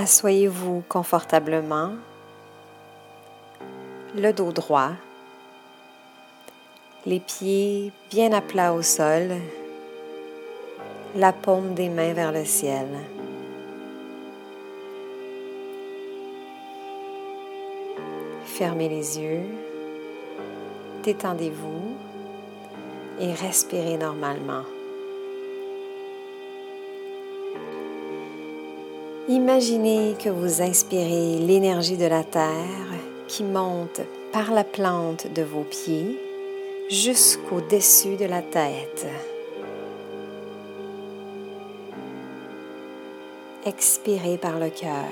Assoyez-vous confortablement, le dos droit, les pieds bien à plat au sol, la paume des mains vers le ciel. Fermez les yeux, détendez-vous et respirez normalement. Imaginez que vous inspirez l'énergie de la terre qui monte par la plante de vos pieds jusqu'au-dessus de la tête. Expirez par le cœur.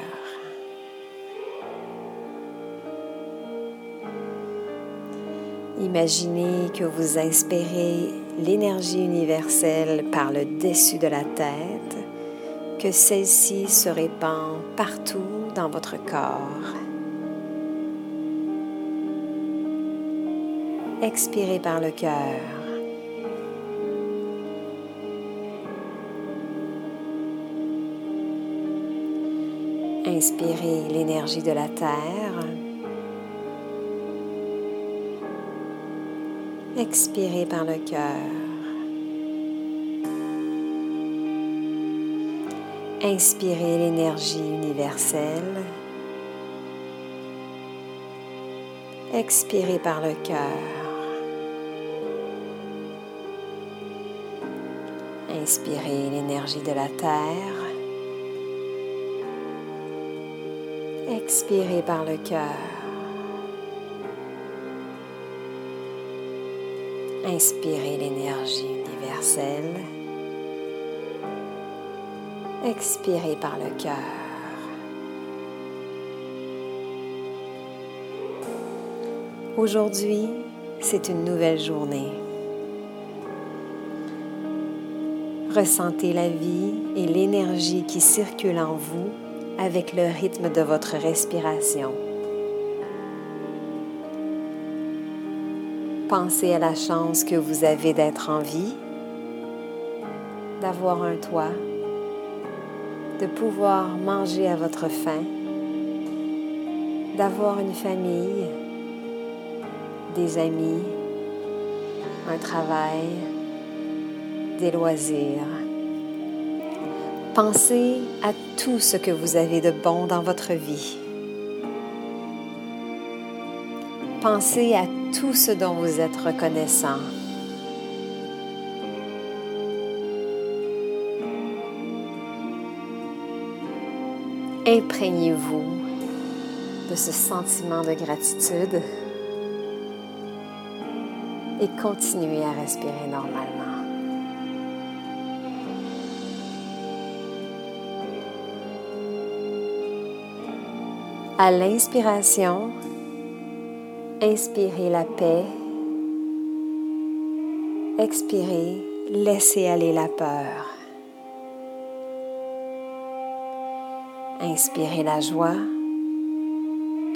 Imaginez que vous inspirez l'énergie universelle par le dessus de la tête que celle-ci se répand partout dans votre corps. Expirez par le cœur. Inspirez l'énergie de la terre. Expirez par le cœur. Inspirez l'énergie universelle. Expirez par le cœur. Inspirez l'énergie de la terre. Expirez par le cœur. Inspirez l'énergie universelle. Expirez par le cœur. Aujourd'hui, c'est une nouvelle journée. Ressentez la vie et l'énergie qui circulent en vous avec le rythme de votre respiration. Pensez à la chance que vous avez d'être en vie, d'avoir un toit, de pouvoir manger à votre faim, d'avoir une famille, des amis, un travail, des loisirs. Pensez à tout ce que vous avez de bon dans votre vie. Pensez à tout ce dont vous êtes reconnaissant. Imprégnez-vous de ce sentiment de gratitude et continuez à respirer normalement. À l'inspiration, inspirez la paix. Expirez, laissez aller la peur. Inspirez la joie.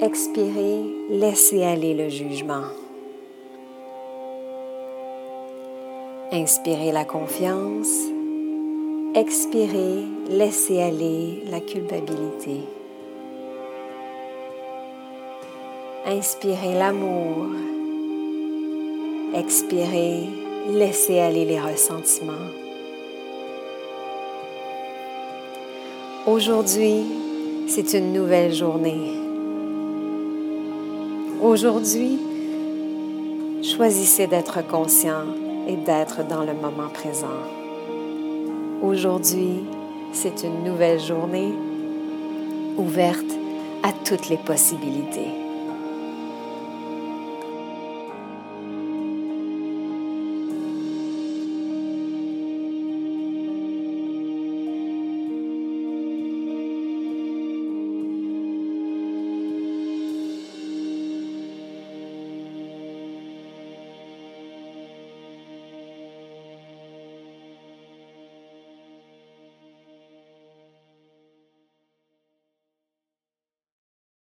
Expirez, laissez aller le jugement. Inspirez la confiance. Expirez, laissez aller la culpabilité. Inspirez l'amour. Expirez, laissez aller les ressentiments. Aujourd'hui, c'est une nouvelle journée. Aujourd'hui, choisissez d'être conscient et d'être dans le moment présent. Aujourd'hui, c'est une nouvelle journée ouverte à toutes les possibilités.